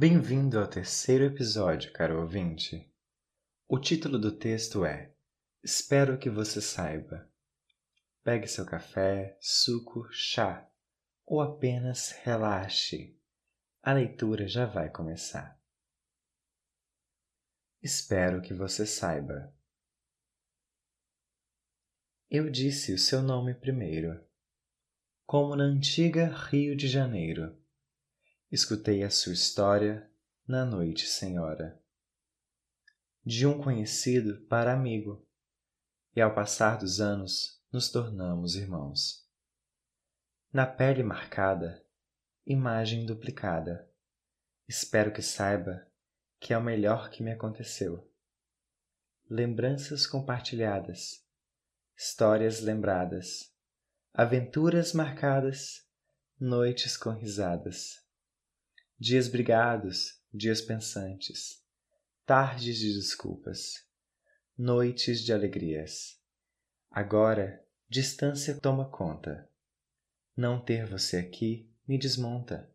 Bem-vindo ao terceiro episódio, caro ouvinte. O título do texto é Espero que você saiba. Pegue seu café, suco, chá ou apenas relaxe. A leitura já vai começar. Espero que você saiba. Eu disse o seu nome primeiro, como na antiga Rio de Janeiro. Escutei a sua história na noite, senhora. De um conhecido para amigo, e ao passar dos anos nos tornamos irmãos. Na pele marcada, imagem duplicada. Espero que saiba que é o melhor que me aconteceu. Lembranças compartilhadas, histórias lembradas, aventuras marcadas, noites com risadas, dias brigados, dias pensantes, tardes de desculpas, noites de alegrias. Agora, distância toma conta. Não ter você aqui me desmonta.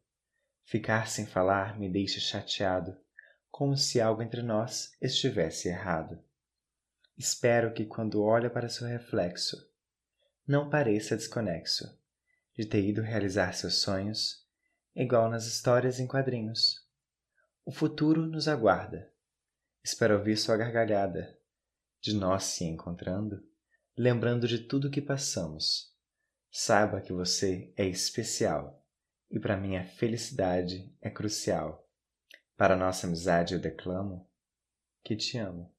Ficar sem falar me deixa chateado como se algo entre nós estivesse errado. Espero que quando olha para seu reflexo, não pareça desconexo de ter ido realizar seus sonhos, igual nas histórias em quadrinhos. O futuro nos aguarda. Espero ouvir sua gargalhada, de nós se encontrando, lembrando de tudo que passamos. Saiba que você é especial e para minha felicidade é crucial. Para nossa amizade eu declamo que te amo.